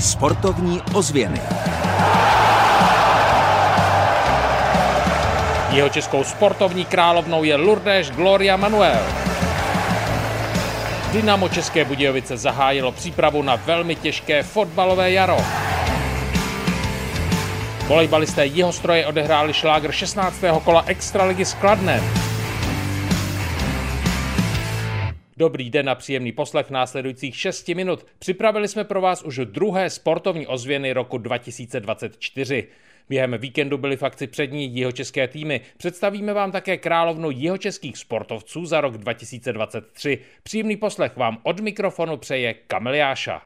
Sportovní ozvěny. Jeho českou sportovní královnou je Lourdes Gloria Manuel. Dynamo České Budějovice zahájilo přípravu na velmi těžké fotbalové jaro. Volejbalisté Jihostroje odehráli šlágr 16. kola Extraligy s Kladnem. Dobrý den a příjemný poslech následujících 6 minut. Připravili jsme pro vás už druhé sportovní ozvěny roku 2024. Během víkendu byly v akci přední jihočeské týmy. Představíme vám také královnu jihočeských sportovců za rok 2023. Příjemný poslech vám od mikrofonu přeje Kamiliáša.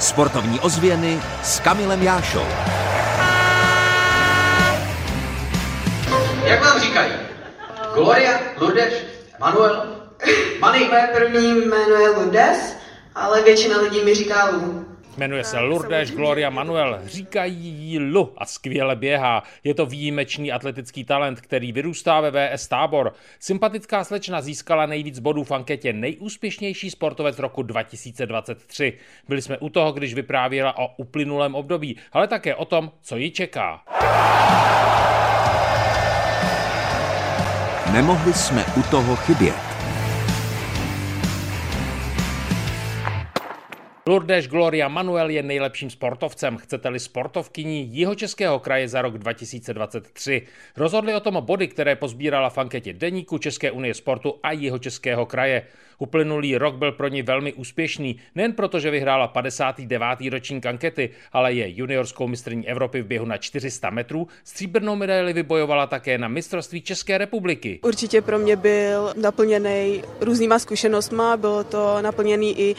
Sportovní ozvěny s Kamilem Jášou. Říkají? Gloria, Lourdes, Manuel? Mani? Moje první jméno je Lourdes, ale většina lidí mi říká Lu. Jmenuje se Lourdes Gloria Manuel, říkají jí Lu a skvěle běhá. Je to výjimečný atletický talent, který vyrůstá ve VS Tábor. Sympatická slečna získala nejvíc bodů v anketě nejúspěšnější sportovec roku 2023. Byli jsme u toho, když vyprávěla o uplynulém období, ale také o tom, co ji čeká. Nemohli jsme u toho chybět. Lourdes Gloria Manuel je nejlepším sportovcem, chcete-li sportovkyní Jihočeského kraje za rok 2023. Rozhodli o tom body, které pozbírala v anketě Deníku České unie sportu a Jihočeského kraje. Uplynulý rok byl pro ní velmi úspěšný, nejen proto, že vyhrála 59. ročník ankety, ale je juniorskou mistrní Evropy v běhu na 400 metrů. Stříbrnou medaili vybojovala také na mistrovství České republiky. Určitě pro mě byl naplněný různýma zkušenostma, bylo to naplněný i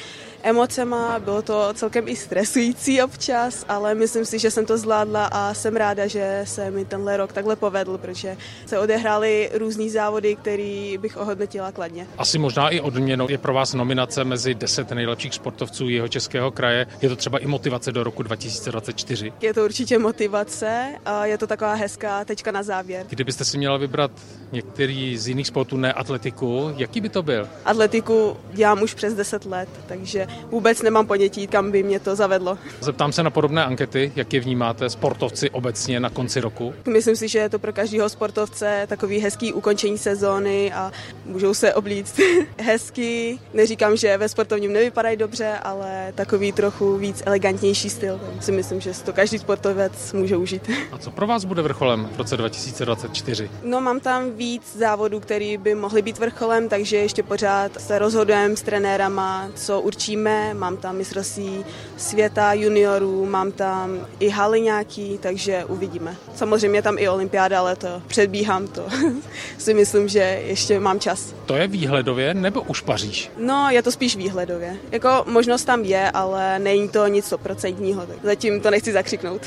emocema, bylo to celkem i stresující občas, ale myslím si, že jsem to zvládla a jsem ráda, že se mi tenhle rok takhle povedl, protože se odehrály různý závody, který bych ohodnotila kladně. Asi možná i odměnou je pro vás nominace mezi 10 nejlepších sportovců jeho českého kraje. Je to třeba i motivace do roku 2024? Je to určitě motivace a je to taková hezká tečka na závěr. Kdybyste si měla vybrat některý z jiných sportů, ne atletiku, jaký by to byl? Atletiku dělám už přes 10 let, takže vůbec nemám ponětí, kam by mě to zavedlo. Zeptám se na podobné ankety, jak je vnímáte sportovci obecně na konci roku? Myslím si, že je to pro každého sportovce takový hezký ukončení sezóny a můžou se oblíct hezky. Neříkám, že ve sportovním nevypadají dobře, ale takový trochu víc elegantnější styl. Si myslím, že to každý sportovec může užít. A co pro vás bude vrcholem v roce 2024? No mám tam víc závodů, které by mohly být vrcholem, takže ještě pořád se rozhodujeme s trenérama, co určíme. Mám tam mistrovství světa juniorů, mám tam i haly nějaký, takže uvidíme. Samozřejmě tam i olympiáda, ale to předbíhám, to si myslím, že ještě mám čas. To je výhledově nebo už Paříž? No, je to spíš výhledově. Jako možnost tam je, ale není to nic stoprocentního, tak zatím to nechci zakřiknout.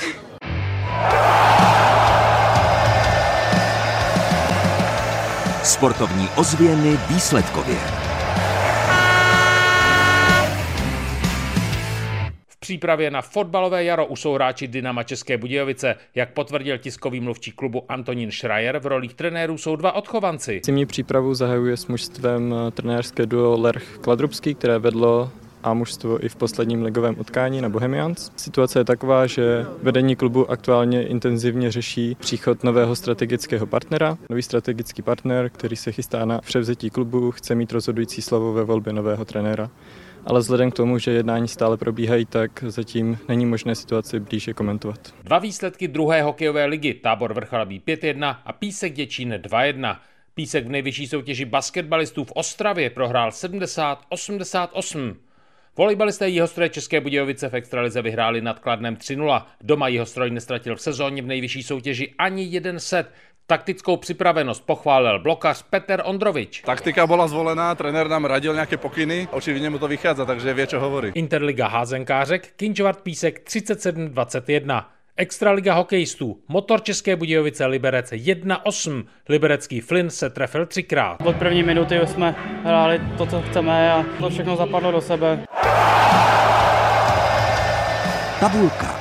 Sportovní ozvěny výsledkově. Přípravě na fotbalové jaro už jsou hráči Dynama České Budějovice. Jak potvrdil tiskový mluvčí klubu Antonín Schreier, v rolích trenérů jsou dva odchovanci. Zimní přípravu zahajuje s mužstvem trenérské duo Lerch Kladrubský, které vedlo a mužstvo i v posledním ligovém utkání na Bohemians. Situace je taková, že vedení klubu aktuálně intenzivně řeší příchod nového strategického partnera. Nový strategický partner, který se chystá na převzetí klubu, chce mít rozhodující slovo ve volbě nového trenéra. Ale vzhledem k tomu, že jednání stále probíhají, tak zatím není možné situaci blíže komentovat. Dva výsledky druhé hokejové ligy, tábor Vrchlabí 5-1 a Písek Děčín 2-1. Písek v nejvyšší soutěži basketbalistů v Ostravě prohrál 70-88. Volejbalisté Jihostroje České Budějovice v Extralize vyhráli nad Kladnem 3-0. Doma Jihostroj nestratil v sezóně v nejvyšší soutěži ani jeden set. Taktickou připravenost pochválil blokař Peter Ondrovič. Taktika byla zvolená, trenér nám radil nějaké pokyny, očividně mu to vychádza, takže vie, čo hovorí. Interliga házenkářek, Kinčovart Písek 37-21. Extraliga hokejistů, Motor České Budějovice Liberec 1-8. Liberecký Flynn se trefil třikrát. Od první minuty jsme hráli to, co chceme a to všechno zapadlo do sebe. Tabulka.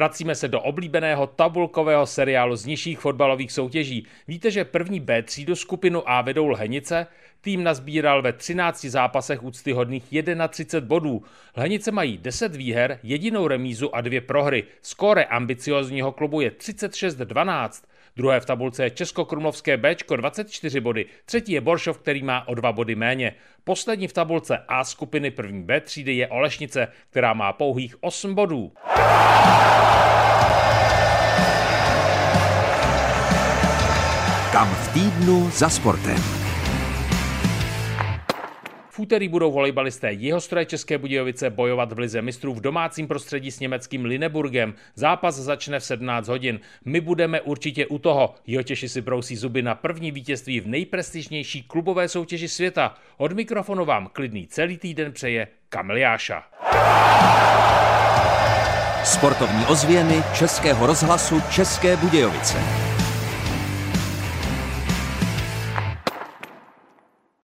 Vracíme se do oblíbeného tabulkového seriálu z nižších fotbalových soutěží. Víte, že první B třídu skupinu A vedou Lhenice? Tým nazbíral ve 13 zápasech úctyhodných 31 bodů. Lhenice mají 10 výher, jedinou remízu a dvě prohry. Skóre ambiciozního klubu je 36-12. Druhé v tabulce je Českokrumlovské B 24 body, třetí je Boršov, který má o dva body méně. Poslední v tabulce A skupiny první B třídy je Olešnice, která má pouhých 8 bodů. Kam v týdnu za sportem úterý budou volejbalisté Jihostroje České Budějovice bojovat v lize mistrů v domácím prostředí s německým Lineburgem. Zápas začne v 17 hodin. My budeme určitě u toho. Jihotěši si brousí zuby na první vítězství v nejprestižnější klubové soutěži světa. Od mikrofonu vám klidný celý týden přeje Kamil Jáša. Sportovní ozvěny Českého rozhlasu České Budějovice.